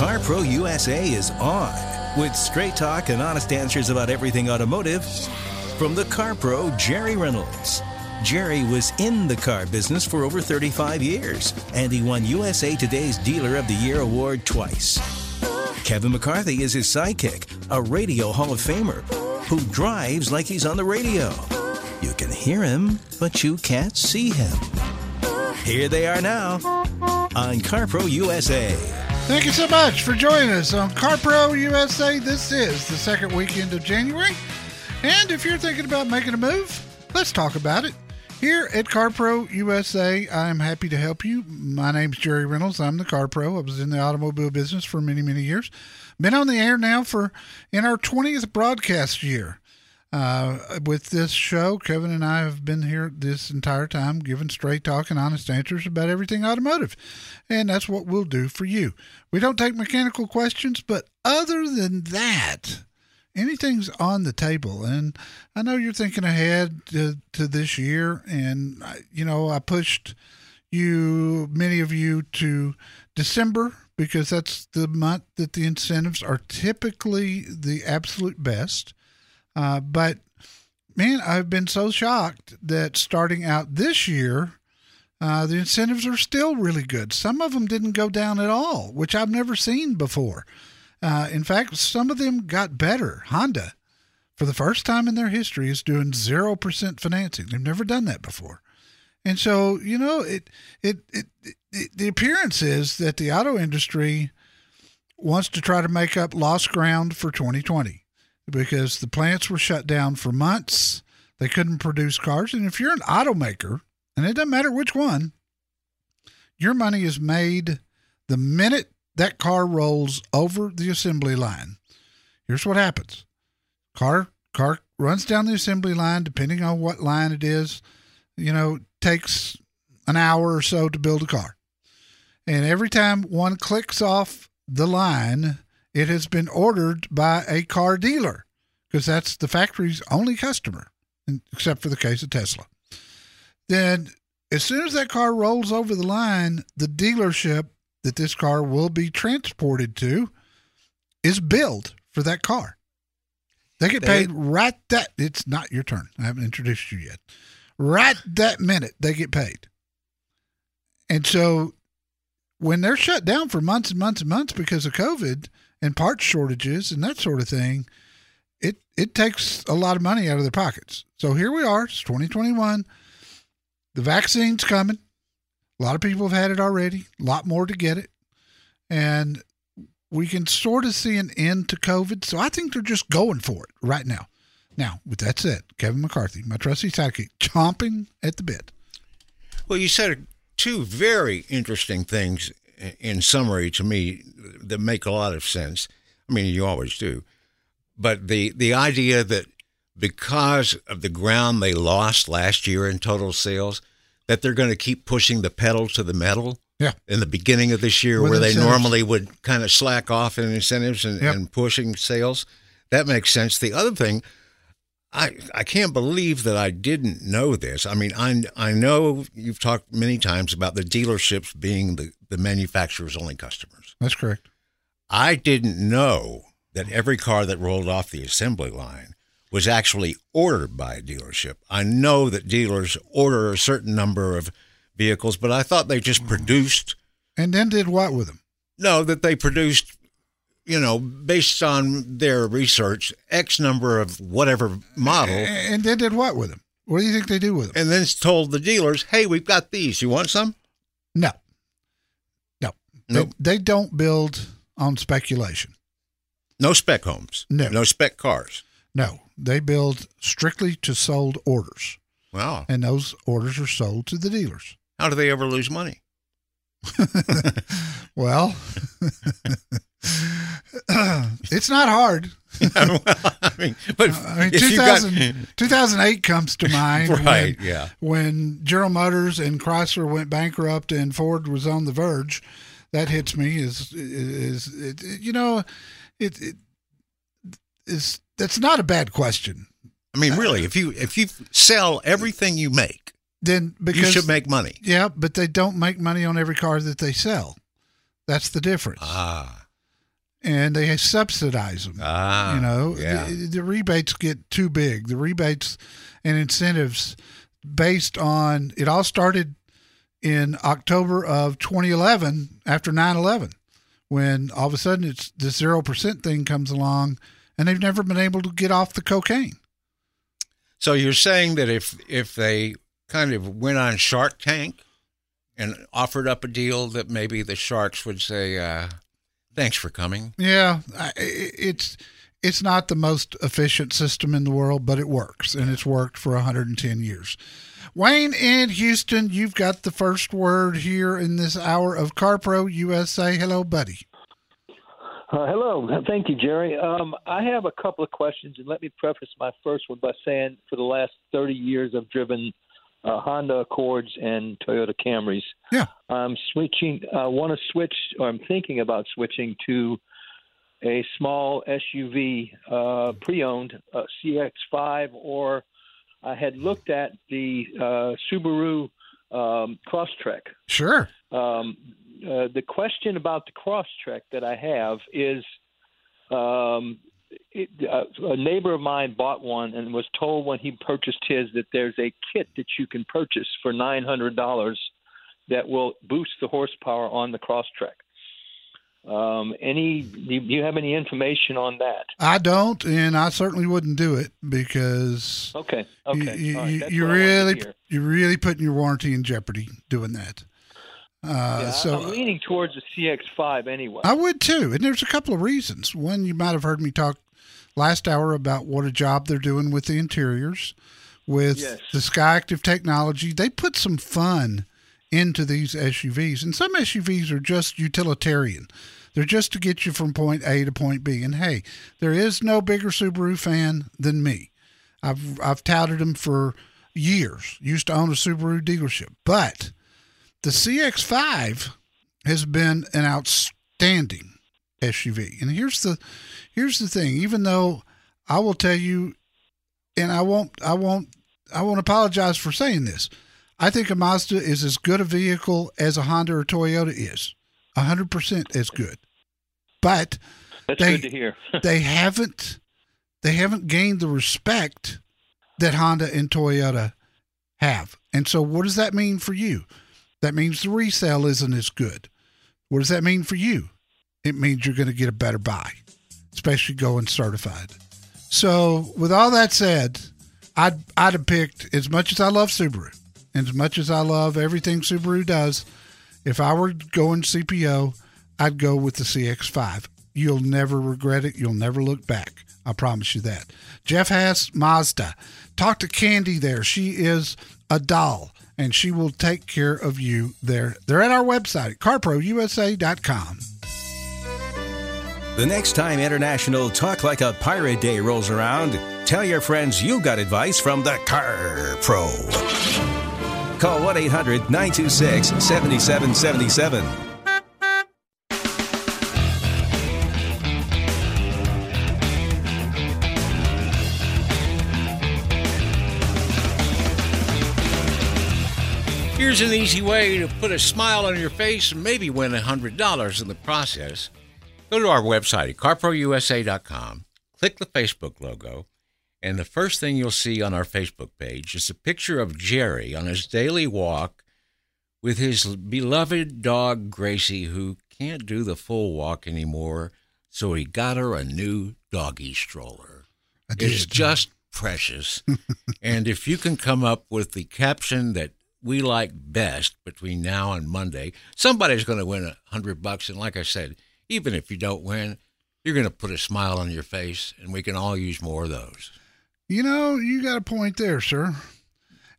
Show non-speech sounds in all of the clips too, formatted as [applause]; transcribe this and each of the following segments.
CarPro USA is on with straight talk and honest answers about everything automotive from the CarPro Jerry Reynolds. Jerry was in the car business for over 35 years, and he won USA Today's Dealer of the Year award twice. Kevin McCarthy is his sidekick, a radio Hall of Famer who drives like he's on the radio. You can hear him, but you can't see him. Here they are now on CarPro USA. Thank you so much for joining us on CarPro USA. This is the second weekend of January. And if you're thinking about making a move, let's talk about it. Here at CarPro USA, I'm happy to help you. My name's Jerry Reynolds. I'm the CarPro. I was in the automobile business for many, many years. Been on the air now for in our 20th broadcast year. Uh, with this show, Kevin and I have been here this entire time giving straight talk and honest answers about everything automotive. And that's what we'll do for you. We don't take mechanical questions, but other than that, anything's on the table. And I know you're thinking ahead to, to this year. And, you know, I pushed you, many of you, to December because that's the month that the incentives are typically the absolute best. Uh, but man, I've been so shocked that starting out this year, uh, the incentives are still really good. Some of them didn't go down at all, which I've never seen before. Uh, in fact, some of them got better. Honda, for the first time in their history, is doing zero percent financing. They've never done that before, and so you know it, it. It, it. The appearance is that the auto industry wants to try to make up lost ground for 2020 because the plants were shut down for months. They couldn't produce cars. And if you're an automaker, and it doesn't matter which one, your money is made the minute that car rolls over the assembly line. Here's what happens. Car car runs down the assembly line depending on what line it is. You know, takes an hour or so to build a car. And every time one clicks off the line, it has been ordered by a car dealer because that's the factory's only customer, except for the case of Tesla. Then, as soon as that car rolls over the line, the dealership that this car will be transported to is billed for that car. They get paid right that it's not your turn. I haven't introduced you yet. Right that minute they get paid. And so when they're shut down for months and months and months because of COVID and parts shortages and that sort of thing, it it takes a lot of money out of their pockets. So here we are, it's 2021. The vaccine's coming. A lot of people have had it already, a lot more to get it. And we can sort of see an end to COVID. So I think they're just going for it right now. Now, with that said, Kevin McCarthy, my trusty sidekick, chomping at the bit. Well, you said two very interesting things in summary to me that make a lot of sense. I mean, you always do. But the, the idea that because of the ground they lost last year in total sales, that they're going to keep pushing the pedal to the metal. Yeah. In the beginning of this year, With where they normally would kind of slack off in incentives and, Yep. and pushing sales, that makes sense. The other thing, I I can't believe that I didn't know this. I mean, I I know you've talked many times about the dealerships being the the manufacturer's only customers. That's correct. I didn't know that every car that rolled off the assembly line was actually ordered by a dealership. I know that dealers order a certain number of vehicles, but I thought they just produced And then did what with them? no, that they produced, you know, based on their research, X number of whatever model, And they did what with them? What do you think they do with them? and then told the dealers, hey, we've got these. You want some? No. No. Nope. They, they don't build on speculation. No spec homes. No. No spec cars. No. They build strictly to sold orders. Wow. And those orders are sold to the dealers. How do they ever lose money? [laughs] Well, [laughs] it's not hard. [laughs] well, I mean, but uh, I mean, if you got- 2008 comes to mind. Right, when- yeah. When General Motors and Chrysler went bankrupt and Ford was on the verge, that hits me. Is is it, it- you know, it, it is that's not a bad question. I mean, really, if you if you sell everything you make, Then because you should make money. yeah, but they don't make money on every car that they sell. That's the difference. Ah, and they subsidize them. Ah, you know, yeah. the, the rebates get too big. The rebates and incentives based on it all started in October of 2011 after 9/11 when all of a sudden it's the 0% thing comes along and they've never been able to get off the cocaine. So you're saying that if if they kind of went on Shark Tank and offered up a deal, that maybe the sharks would say, uh, "Thanks for coming." Yeah, I- i- it's it's not the most efficient system in the world, but it works, and it's worked for 110 years. Wayne in Houston, you've got the first word here in this hour of CarPro USA. Hello, buddy. Uh, hello. Thank you, Jerry. Um, I have a couple of questions, and let me preface my first one by saying for the last 30 years, I've driven uh, Honda Accords and Toyota Camrys. Yeah. I'm switching, I want to switch, or I'm thinking about switching to a small SUV, uh, pre owned uh, CX5, or I had looked at the uh, Subaru um, Crosstrek. Sure. Um, uh, the question about the Crosstrek that I have is um, it, uh, a neighbor of mine bought one and was told when he purchased his that there's a kit that you can purchase for $900 that will boost the horsepower on the Crosstrek. Um, any? Do you have any information on that? I don't, and I certainly wouldn't do it because Okay. Okay. you, you, that's you what I wanted to really you're really putting your warranty in jeopardy doing that. Uh, Yeah, so I'm leaning towards the CX5 anyway. I would too. And there's a couple of reasons. One, you might have heard me talk last hour about what a job they're doing with the interiors, with Yes. the Skyactiv technology. They put some fun into these SUVs. And some SUVs are just utilitarian. They're just to get you from point A to point B. And hey, there is no bigger Subaru fan than me. I've I've touted them for years. Used to own a Subaru dealership. But the CX5 has been an outstanding SUV. And here's the here's the thing, even though I will tell you and I won't I won't I won't apologize for saying this. I think a Mazda is as good a vehicle as a Honda or Toyota is. 100% as good. But That's they- good to hear. [laughs] they haven't they haven't gained the respect that Honda and Toyota have. And so what does that mean for you? That means the resale isn't as good. What does that mean for you? It means you're going to get a better buy, especially going certified. So, with all that said, I'd I'd have picked as much as I love Subaru, and as much as I love everything Subaru does. If I were going CPO, I'd go with the CX5. You'll never regret it. You'll never look back. I promise you that. Jeff Haas, Mazda. Talk to Candy there. She is a doll, and she will take care of you there. They're at our website, carprousa.com. The next time International Talk Like a Pirate Day rolls around, tell your friends you got advice from the Car Pro. Call 1 800 926 7777. Here's an easy way to put a smile on your face and maybe win $100 in the process. Go to our website at carprousa.com, click the Facebook logo, and the first thing you'll see on our Facebook page is a picture of Jerry on his daily walk with his beloved dog Gracie, who can't do the full walk anymore, so he got her a new doggy stroller. It's just precious. [laughs] and if you can come up with the caption that we like best between now and Monday, somebody's going to win a hundred bucks. And like I said, even if you don't win, you're going to put a smile on your face, and we can all use more of those. You know, you got a point there, sir.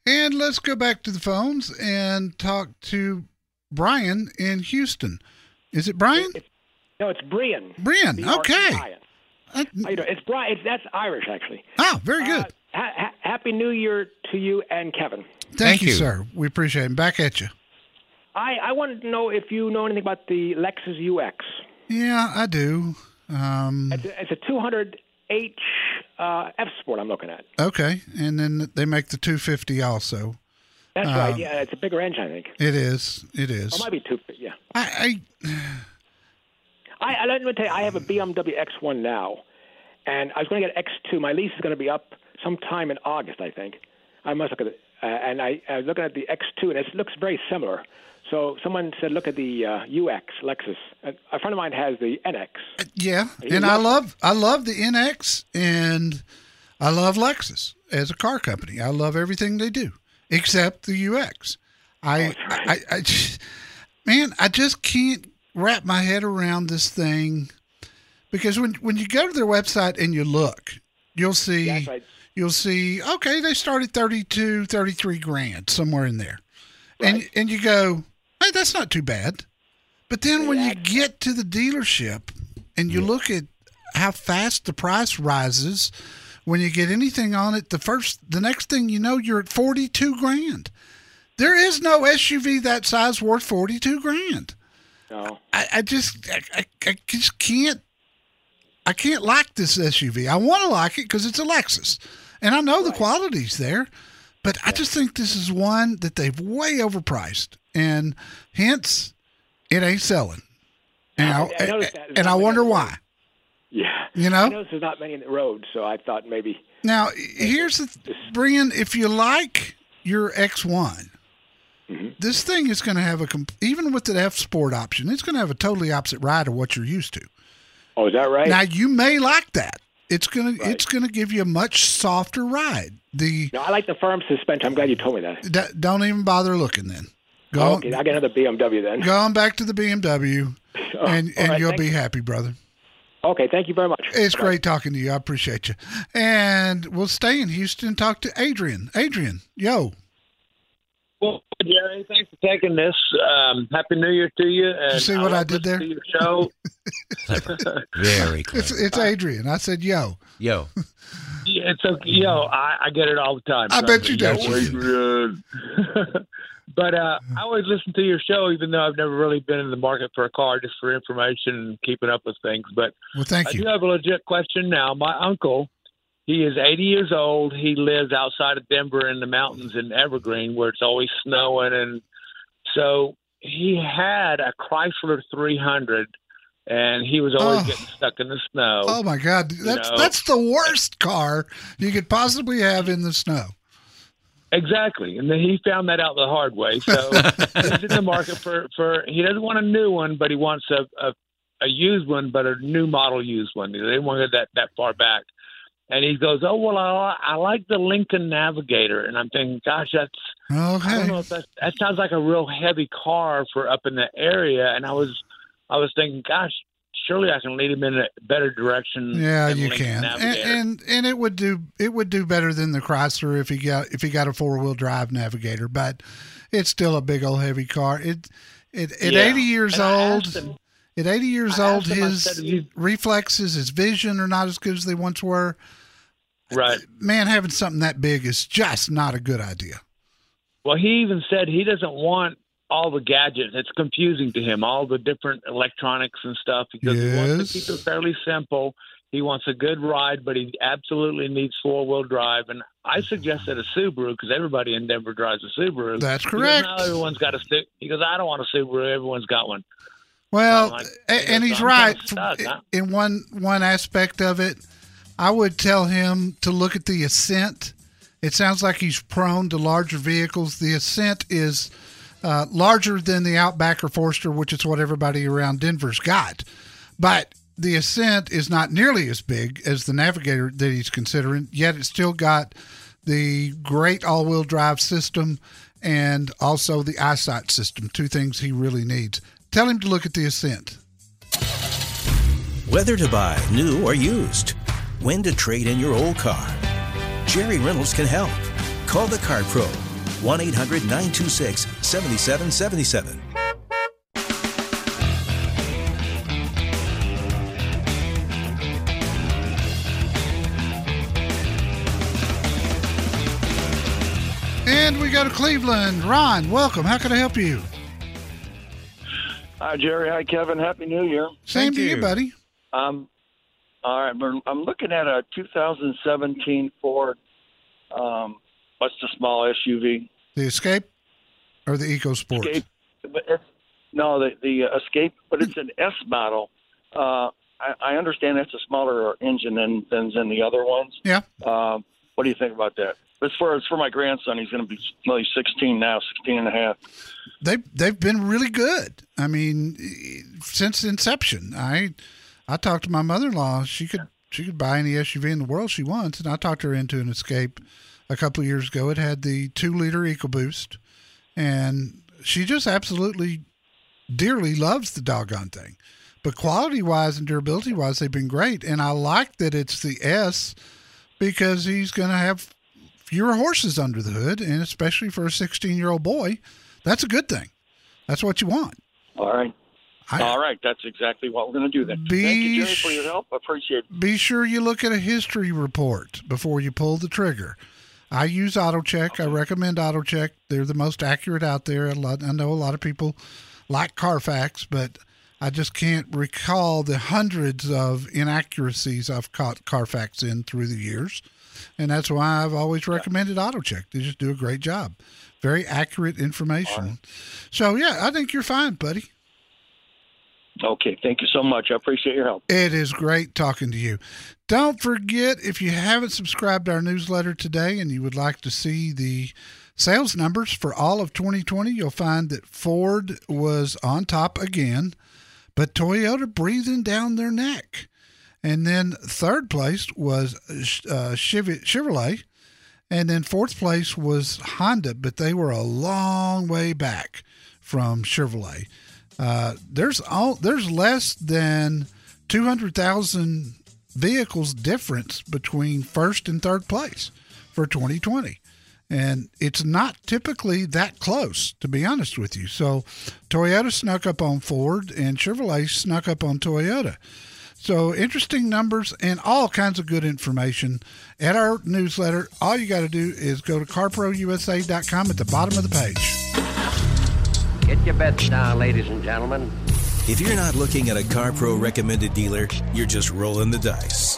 And let's go back to the phones and talk to Brian in Houston. Is it Brian? No, it's Brian. Brian, B-R-E-I-N. okay. Uh, How you doing? It's Brian. It's, that's Irish, actually. oh, very good. Uh, ha- ha- Happy New Year to you and Kevin. Thank, thank you, you. sir. We appreciate it. Back at you. I, I wanted to know if you know anything about the Lexus UX. Yeah, I do. Um, It's a, it's a 200H uh, F Sport I'm looking at. okay. And then they make the 250 also. That's Um, right. Yeah, it's a bigger engine, I think. It is. It is. Or it might be 250, yeah. I, I I, I let me tell you, I have a BMW X1 now, and I was going to get X2. My lease is going to be up sometime in August, I think. I must look at it. Uh, and I, I was looking at the X2, and it looks very similar. So someone said, look at the uh, UX Lexus. A a friend of mine has the NX. Yeah, and I love I love the NX and I love Lexus as a car company. I love everything they do except the UX. I, I, I, just- man, I just can't wrap my head around this thing because when when you go to their website and you look, you'll see. You'll see okay they started 32 33 grand somewhere in there. And and you go hey that's not too bad. But then when you get to the dealership and you look at how fast the price rises when you get anything on it the first the next thing you know you're at 42 grand. There is no suv that size worth 42 grand. No. I, I just I, I, I just can't I can't like this SUV. I want to like it because it's a Lexus, and I know the quality's there, but I just think this is one that they've way overpriced, and hence it ain't selling. And I, I that. and I wonder why. Yeah. You know? I there's not many in the road, so I thought maybe. Now here's the Brian. If you like your X1. Mm-hmm. This thing is going to have a comp- even with the F Sport option, it's going to have a totally opposite ride of what you're used to. Oh, is that right? Now you may like that. It's gonna Right. it's gonna give you a much softer ride. The no, I like the firm suspension. I'm glad you told me that. d- don't even bother looking then. Go Oh, okay, I get another BMW then. go on back to the BMW, Oh, [laughs] and and right, you'll be you. happy, brother. Okay, thank you very much. It's Bye. great talking to you. I appreciate you. And we'll stay in Houston and talk to Adrian. Adrian, yo, Jerry, thanks for taking this. Um, Happy New Year to you. And see what I love did there? To your show. [laughs] Very it's clever. it's Adrian. I said yo. Yo, Yeah, it's okay. Yo, I, I get it all the time. I bet you do. Yo, Adrian. [laughs] but uh, I always listen to your show, even though I've never really been in the market for a car, just for information and keeping up with things. But Well, thank you. I do you. have a legit question now. My uncle, he is 80 years old. He lives outside of Denver in the mountains in Evergreen, where it's always snowing, and so he had a Chrysler 300, and he was always Oh. getting stuck in the snow. Oh my God, that's know. that's the worst car you could possibly have in the snow. Exactly, and then he found that out the hard way. So [laughs] he's in the market for for. He doesn't want a new one, but he wants a a, a used one, but a new model used one. They didn't want to go that that far back. And he goes, "Oh well, I, I like the Lincoln Navigator," and I'm thinking, "Gosh, that's I don't Okay. know if that that sounds like a real heavy car for up in the area." And I was I was thinking, "Gosh, surely I can lead him in a better direction." Yeah, you Lincoln can, and, Navigator." and and it would do it would do better than the Chrysler if he got if he got a four wheel drive Navigator, but it's still a big old heavy car. It it at Yeah. eighty years And old, at eighty years I old, him, his said, reflexes, his vision are not as good as they once were. Right. Man, having something that big is just not a good idea. Well, he even said he doesn't want all the gadgets. It's confusing to him, all the different electronics and stuff, because he wants to keep it fairly simple. He wants a good ride, but he absolutely needs four wheel drive. And I suggested a Subaru because everybody in Denver drives a Subaru. That's He goes, correct. "No, everyone's got a stick. He goes, I don't want a Subaru. Everyone's got one. Well, I'm like, and I'm he's kinda right stuck, huh? in one one aspect of it. I would tell him to look at the Ascent. It sounds like he's prone to larger vehicles. The Ascent is uh, larger than the Outback or Forester, which is what everybody around Denver's got. But the Ascent is not nearly as big as the Navigator that he's considering. Yet it's still got the great all-wheel drive system and also the eyesight system. Two things he really needs. Tell him to look at the Ascent. Whether to buy new or used, when to trade in your old car. Jerry Reynolds can help. Call the Car Pro, 1 800 926 7777. And we go to Cleveland. Ron, welcome. How can I help you? Hi, Jerry. Hi, Kevin. Happy New Year. Same Thank to you, you. buddy. Um, all right, I'm looking at a 2017 Ford. Um, what's the small SUV? The Escape or the EcoSport? Escape. But it's, no, the the uh, Escape, but it's an S model, Uh, I, I understand that's a smaller engine than than, than the other ones. Yeah. Uh, what do you think about that? As far as for my grandson, he's going to be well, 16 now, 16 and a half. They've they've been really good. I mean, since inception. I I talked to my mother in law. She could she could buy any SUV in the world she wants, and I talked her into an Escape a couple of years ago. It had the two liter EcoBoost, and she just absolutely dearly loves the doggone thing. But quality wise and durability wise, they've been great. And I like that it's the S because he's going to have fewer horses under the hood, and especially for a 16 year old boy, that's a good thing. That's what you want. All right. I, All right, that's exactly what we're going to do then. Be Thank you, Jerry, for your help. Appreciate it. be sure you look at a history report before you pull the trigger. I use AutoCheck. I recommend AutoCheck. They're the most accurate out there. A lot, I know a lot of people like Carfax, but I just can't recall the hundreds of inaccuracies I've caught Carfax in through the years. And that's why I've always recommended AutoCheck. They just do a great job. Very accurate information. So, yeah, I think you're fine, buddy. Okay, thank you so much. I appreciate your help. It is great talking to you. Don't forget, if you haven't subscribed to our newsletter today and you would like to see the sales numbers for all of 2020, you'll find that Ford was on top again, but Toyota breathing down their neck. And then third place was uh, Chev- Chevrolet. And then fourth place was Honda, but they were a long way back from Chevrolet. Uh, there's all there's less than two hundred thousand vehicles difference between first and third place for 2020, and it's not typically that close, to be honest with you. So, Toyota snuck up on Ford, and Chevrolet snuck up on Toyota. So interesting numbers and all kinds of good information at our newsletter. All you got to do is go to carprousa.com at the bottom of the page. Get your bets down, ladies and gentlemen. If you're not looking at a CarPro recommended dealer, you're just rolling the dice.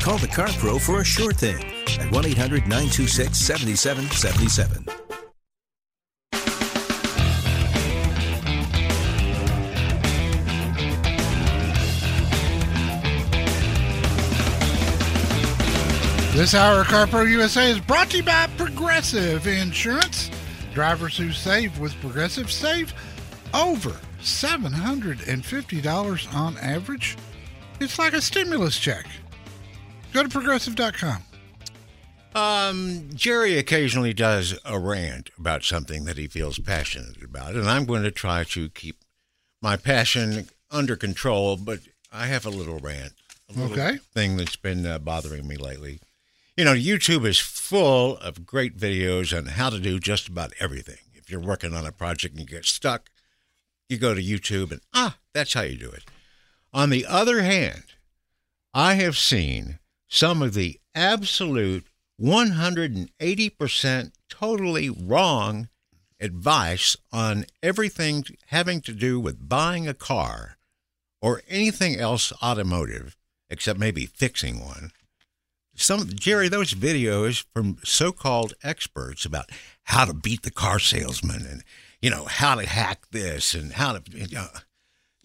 Call the CarPro for a sure thing at 1 800 926 7777. This hour of CarPro USA is brought to you by Progressive Insurance. Drivers who save with Progressive save over $750 on average. It's like a stimulus check. Go to progressive.com. Um, Jerry occasionally does a rant about something that he feels passionate about, and I'm going to try to keep my passion under control, but I have a little rant, a little Okay. thing that's been uh, bothering me lately. You know, YouTube is full of great videos on how to do just about everything. If you're working on a project and you get stuck, you go to YouTube and ah, that's how you do it. On the other hand, I have seen some of the absolute 180% totally wrong advice on everything having to do with buying a car or anything else automotive except maybe fixing one. Some Jerry, those videos from so-called experts about how to beat the car salesman and you know how to hack this and how to you know,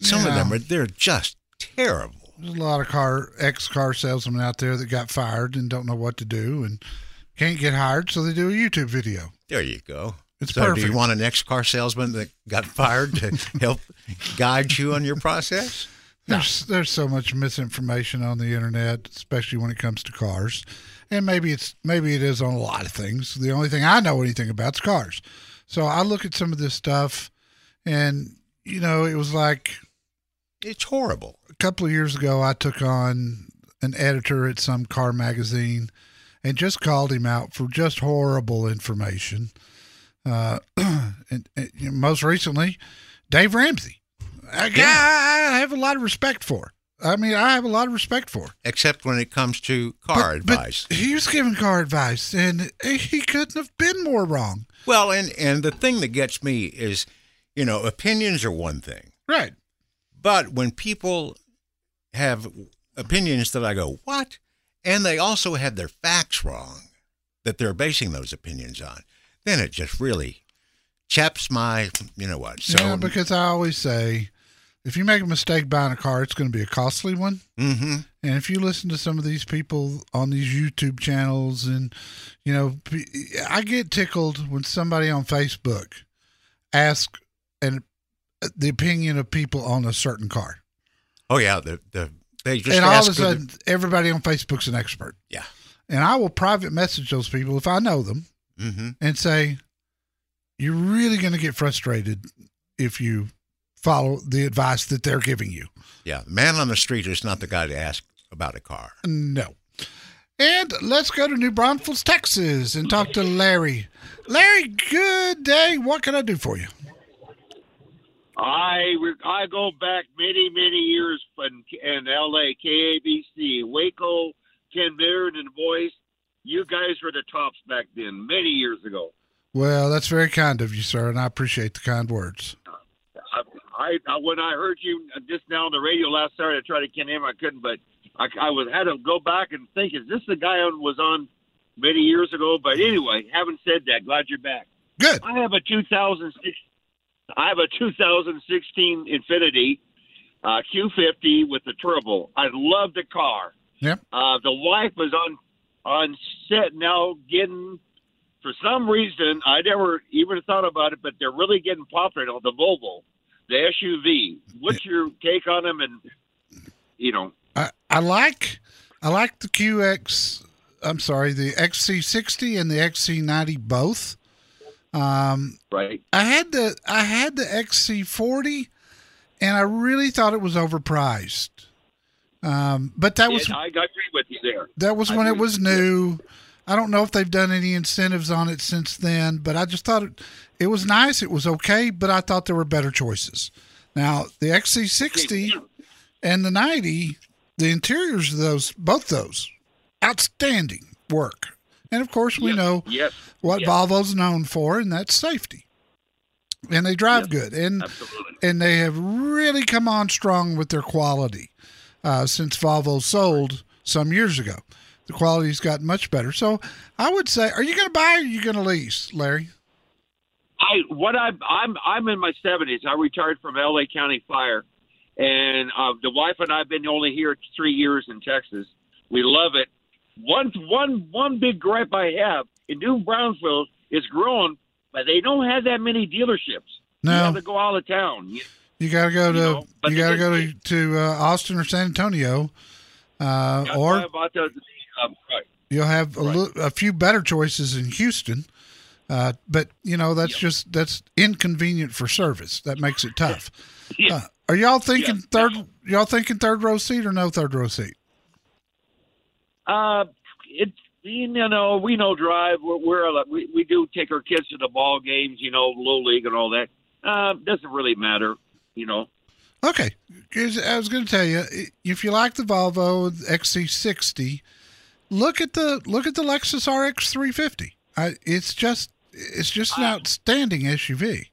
some of them are they're just terrible. There's a lot of car ex car salesmen out there that got fired and don't know what to do and can't get hired, so they do a YouTube video. There you go. It's so do you want an ex-car salesman that got fired to [laughs] help guide you on your process? There's there's so much misinformation on the internet, especially when it comes to cars, and maybe it's maybe it is on a lot of things. The only thing I know anything about is cars, so I look at some of this stuff, and you know it was like It's horrible. a couple of years ago I took on an editor at some car magazine, and just called him out for just horrible information. Uh, [clears throat] and, and you know, most recently, Dave Ramsey, a guy I have a lot of respect for. I mean, I have a lot of respect for. Except when it comes to car But- but advice. he was giving car advice, and he couldn't have been more wrong. well, and and the thing that gets me is, you know, opinions are one thing, Right. but when people have opinions that I go, what? And they also have their facts wrong that they're basing those opinions on, then it just really chaps my, you know what? So yeah, because I always say if you make a mistake buying a car, it's going to be a costly one. Mm-hmm. And if you listen to some of these people on these YouTube channels, and you know, I get tickled when somebody on Facebook asks and the opinion of people on a certain car, Oh yeah, the the they just and all of a for the- sudden, everybody on Facebook's an expert. yeah. And I will private message those people if I know them Mm-hmm. and say, "You're really going to get frustrated if you follow the advice that they're giving you." Yeah, man on the street is not the guy to ask about a car. No. And let's go to New Braunfels, Texas, and talk to Larry. Larry, good day. What can I do for you? I re- I go back many many years in, in L.A. KABC Waco, Ken Baird and the boys. You guys were the tops back then, many years ago. Well, that's very kind of you, sir, and I appreciate the kind words. I, I, when I heard you just now on the radio last Saturday, I tried to get him, I couldn't, but I, I was had to go back and think, is this the guy who was on many years ago? But anyway, having said that, glad you're back. Good. I have a 2006. I have a 2016 Infiniti uh, Q50 with the turbo. I love the car. Yep. Uh, the wife was on on set now getting. For some reason, I never even thought about it, but they're really getting popular. on The Volvo, the SUV. What's your take on them? And you know, I, I like I like the QX. I'm sorry, the XC60 and the XC90 both. Um, right? I had the I had the XC40, and I really thought it was overpriced. Um, but that was I agree with you there. that was I when it was new. I don't know if they've done any incentives on it since then, but I just thought it, it was nice. It was okay, but I thought there were better choices. Now the XC60 and the 90, the interiors of those, both those, outstanding work. And of course, we Yes, know yes, what yes. Volvo's known for, and that's safety. And they drive good, and Absolutely. and they have really come on strong with their quality uh, since Volvo sold some years ago. The quality's gotten much better. So I would say, are you going to buy or are you going to lease, Larry? I what I'm I'm I'm in my seventies. I retired from L.A. County Fire, and uh, the wife and I've been only here three years in Texas. We love it. One one one big gripe I have in New Braunfels is growing, but they don't have that many dealerships. You No. have to go out of town. You- You got to go to You you, know, but got to go to, to uh, Austin or San Antonio, uh, or about the, um, right. you'll have a, a few better choices in Houston. Uh, but you know that's just that's inconvenient for service. That makes it tough. [laughs] Yeah. Uh, are y'all thinking Yeah. third? Y'all thinking third row seat or no third row seat? Uh, it you know we know drive. We're, we're we we do take our kids to the ball games. You know, low league and all that. Uh, doesn't really matter. You know. Okay, I was going to tell you if you like the Volvo XC60, look at the look at the Lexus RX 350. I, it's just it's just an outstanding SUV.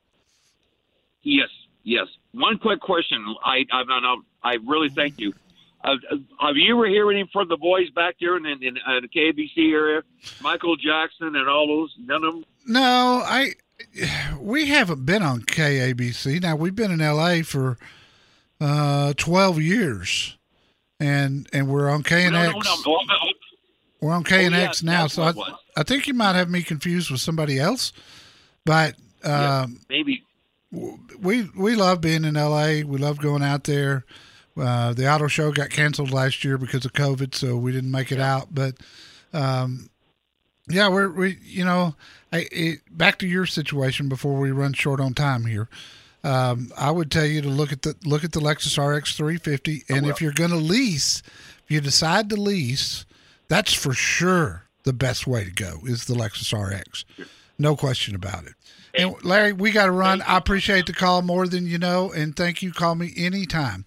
Yes, yes. One quick question. I I I, I really thank you. Uh, uh, have you ever heard anything from the boys back there in, in, in uh, the KBC area, Michael Jackson and all those? None of them. No, I we haven't been on KABC. Now we've been in LA for uh 12 years. And and we're on KNX. No, no, no. Oh, oh, We're on KNX yes, now, so I. I think you might have me confused with somebody else. But yeah, um, maybe. we we love being in LA. We love going out there. Uh, the auto show got canceled last year because of COVID, so we didn't make it out. But um, yeah, we're we you know, I, it, back to your situation before we run short on time here. Um, I would tell you to look at the look at the Lexus RX 350, and if you're going to lease, if you decide to lease, that's for sure the best way to go is the Lexus RX, no question about it. And Larry, we got to run. I appreciate the call more than you know, and thank you. Call me anytime.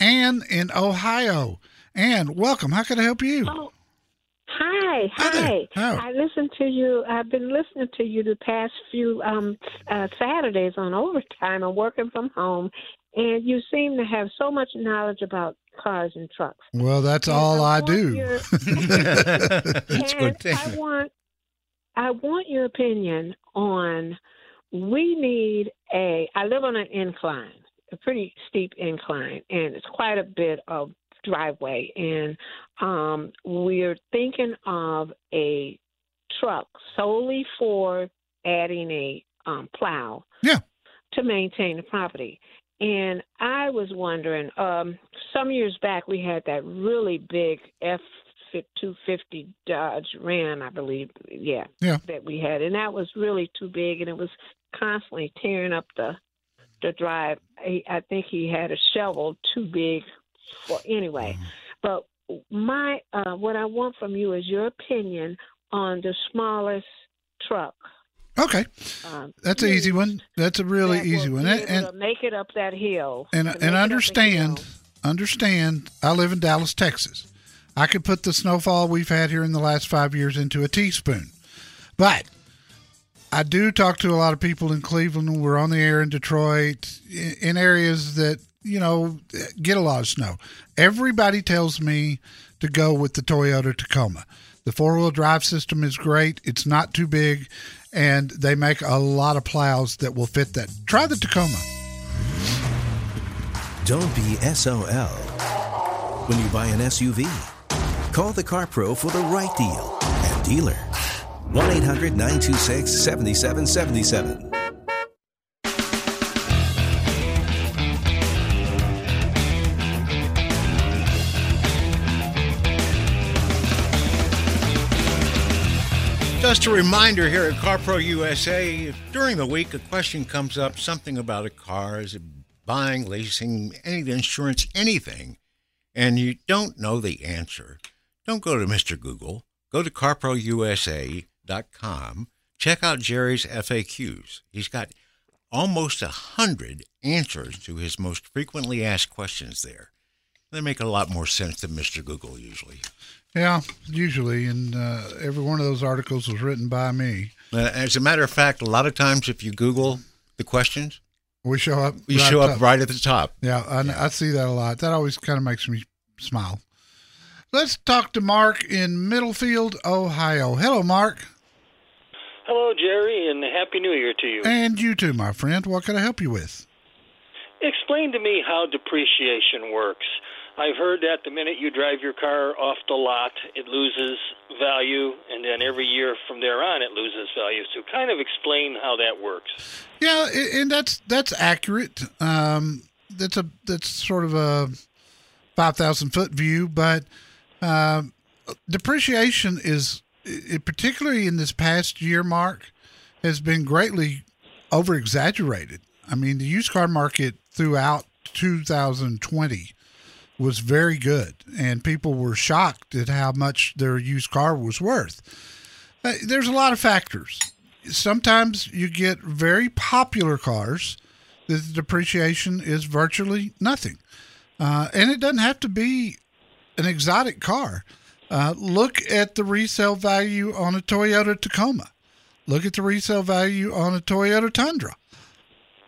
Ann in Ohio. Ann, welcome. How can I help you? Oh, hi, Hi there. hi. I listened to you. I've been listening to you the past few um, uh, Saturdays on overtime. I'm working from home, and you seem to have so much knowledge about cars and trucks. Well, that's And all I want do. your- [laughs] [laughs] That's and good. I want, I want your opinion on. We need a. I live on an incline, a pretty steep incline, and it's quite a bit of driveway. And um, we're thinking of a truck solely for adding a um, plow. Yeah. To maintain the property. And I was wondering, um, some years back we had that really big F 250 Dodge Ram, I believe. Yeah. Yeah. That we had, and that was really too big, and it was constantly tearing up the the drive. I, I think he had a shovel too big for anyway. But my uh, what I want from you is your opinion on the smallest truck. Okay, Um, that's an easy one. That's a really that easy one. And and make it up that hill. and, and it up the understand, understand. I live in Dallas, Texas. I could put the snowfall we've had here in the last five years into a teaspoon, but I do talk to a lot of people in Cleveland. We're on the air in Detroit, in, in areas that you know get a lot of snow. Everybody tells me to go with the Toyota Tacoma. The four wheel drive system is great. It's not too big, and they make a lot of plows that will fit that. Try the Tacoma. Don't be SOL when you buy an SUV. Call the Car Pro for the right deal and dealer. 1 800 926 7777. Just a reminder here at CarPro USA, if during the week a question comes up, something about a car, is it buying, leasing, any insurance, anything, and you don't know the answer, don't go to Mr. Google. Go to carprousa.com. Check out Jerry's FAQs. He's got almost a hundred answers to his most frequently asked questions there. They make a lot more sense than Mr. Google usually. Yeah, usually, and uh, every one of those articles was written by me. Uh, as a matter of fact, a lot of times if you Google the questions, We show up. you right show up top. right at the top. Yeah, I, I see that a lot. That always kind of makes me smile. Let's talk to Mark in Middlefield, Ohio. Hello, Mark, Hello, Jerry, and Happy New Year to you. and you too, my friend. What can I help you with? Explain to me how depreciation works. I've heard that the minute you drive your car off the lot, it loses value, and then every year from there on, it loses value. So, kind of explain how that works. Yeah, and that's that's accurate. Um, that's a that's sort of a five thousand foot view, but um, depreciation is, particularly in this past year, Mark, has been greatly over exaggerated. I mean, the used car market throughout 2020 was very good, and people were shocked at how much their used car was worth. Uh, there's a lot of factors. Sometimes you get very popular cars that the depreciation is virtually nothing. Uh, and it doesn't have to be an exotic car. Uh, look at the resale value on a Toyota Tacoma. Look at the resale value on a Toyota Tundra.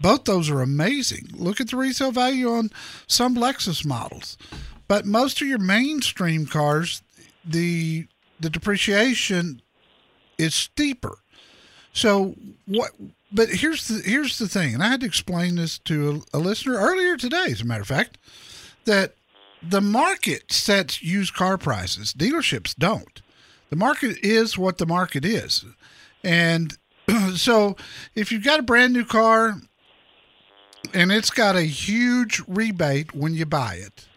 Both those are amazing. Look at the resale value on some Lexus models. But most of your mainstream cars, the the depreciation is steeper. So what? But here's the here's the thing, and I had to explain this to a, a listener earlier today. As a matter of fact, that the market sets used car prices. Dealerships don't. The market is what the market is, and [clears throat] so if you've got a brand new car and it's got a huge rebate when you buy it.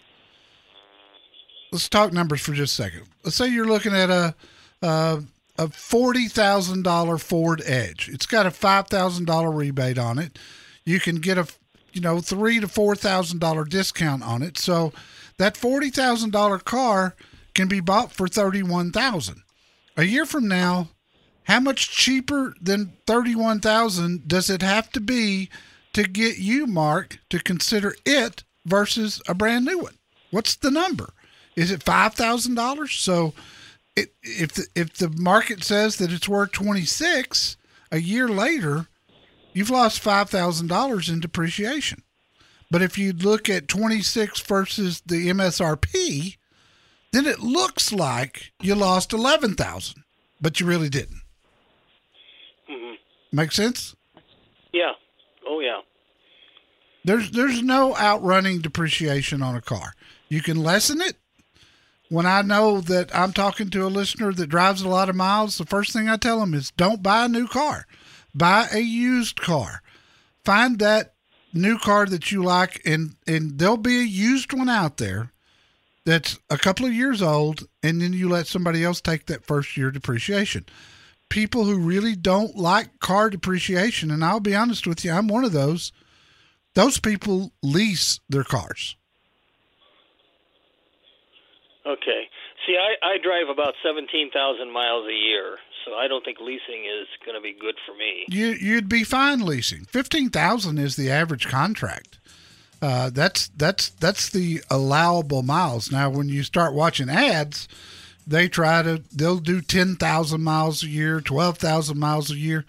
Let's talk numbers for just a second. Let's say you're looking at a a, a forty thousand dollar Ford Edge. It's got a five thousand dollar rebate on it. You can get a you know three to four thousand dollar discount on it. So that forty thousand dollar car can be bought for thirty one thousand. A year from now, how much cheaper than thirty one thousand does it have to be to get you, Mark, to consider it versus a brand new one? What's the number? Is it five thousand dollars? So, it, if the, if the market says that it's worth twenty six, a year later, you've lost five thousand dollars in depreciation. But if you look at twenty six versus the MSRP, then it looks like you lost eleven thousand, but you really didn't. hmm Make sense? Yeah. Oh, yeah. There's there's no outrunning depreciation on a car. You can lessen it. When I know that I'm talking to a listener that drives a lot of miles, the first thing I tell them is don't buy a new car. Buy a used car. Find that new car that you like and and there'll be a used one out there that's a couple of years old and then you let somebody else take that first year depreciation. People who really don't like car depreciation and I'll be honest with you, I'm one of those. Those people lease their cars. Okay. See, I, I drive about 17,000 miles a year, so I don't think leasing is going to be good for me. You you'd be fine leasing. 15,000 is the average contract. Uh, that's that's that's the allowable miles. Now, when you start watching ads, they try to they'll do ten thousand miles a year, twelve thousand miles a year.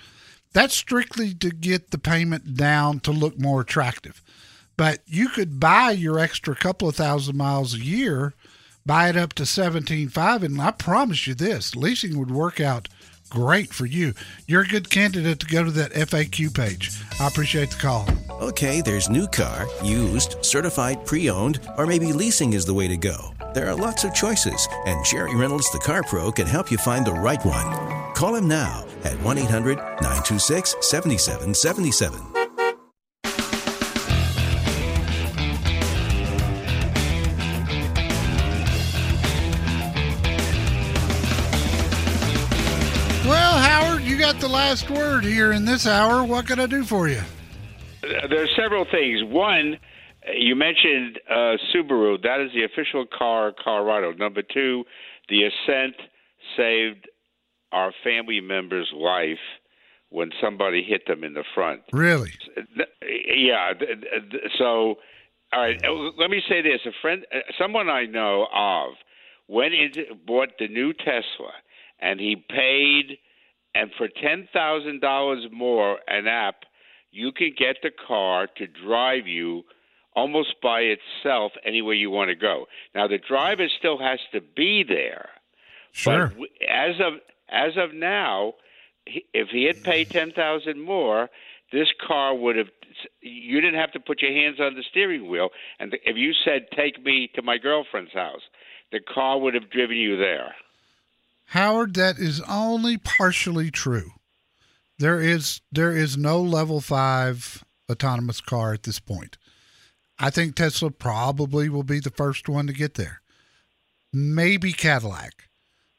That's strictly to get the payment down to look more attractive. But you could buy your extra couple of thousand miles a year, buy it up to seventeen five, and I promise you this: leasing would work out great for you. You're a good candidate to go to that FAQ page. I appreciate the call. Okay, there's new car, used, certified pre owned, or maybe leasing is the way to go. There are lots of choices, and Jerry Reynolds, the Car Pro, can help you find the right one. Call him now at 1 800 926 7777. Well, Howard, you got the last word here in this hour. What can I do for you? There are several things. One, you mentioned uh, Subaru. That is the official car of Colorado. Number two, the Ascent saved our family member's life when somebody hit them in the front. Really? Yeah. So, all right. Let me say this: a friend, uh, someone I know of, went into bought the new Tesla, and he paid, and for ten thousand dollars more an app, you can get the car to drive you almost by itself anywhere you want to go. Now the driver still has to be there. Sure. But as of as of now, if he had paid ten thousand more, this car would have. You didn't have to put your hands on the steering wheel, and if you said, "Take me to my girlfriend's house," the car would have driven you there. Howard, that is only partially true. There is there is no level five autonomous car at this point. I think Tesla probably will be the first one to get there. Maybe Cadillac.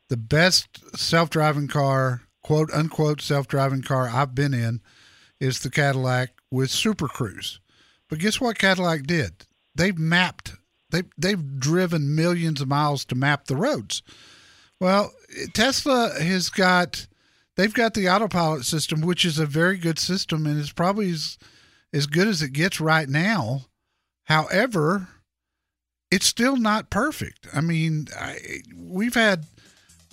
The best self driving car, quote unquote self driving car I've been in is the Cadillac with Super Cruise. But guess what Cadillac did? They've mapped they they've driven millions of miles to map the roads. Well, Tesla has got they've got the autopilot system, which is a very good system and is probably as, as good as it gets right now. However, it's still not perfect. I mean, I, we've had,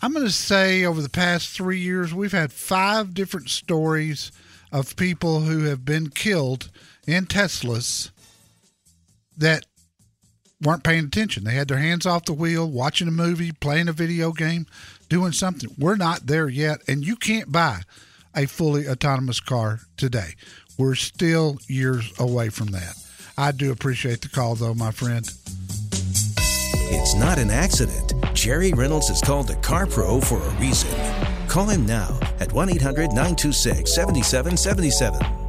I'm going to say over the past three years, we've had five different stories of people who have been killed in Teslas that weren't paying attention. They had their hands off the wheel, watching a movie, playing a video game, doing something. We're not there yet, and you can't buy a fully autonomous car today. We're still years away from that. I do appreciate the call, though, my friend. It's not an accident. Jerry Reynolds is called the Car Pro for a reason. Call him now at 1 800 926 7777.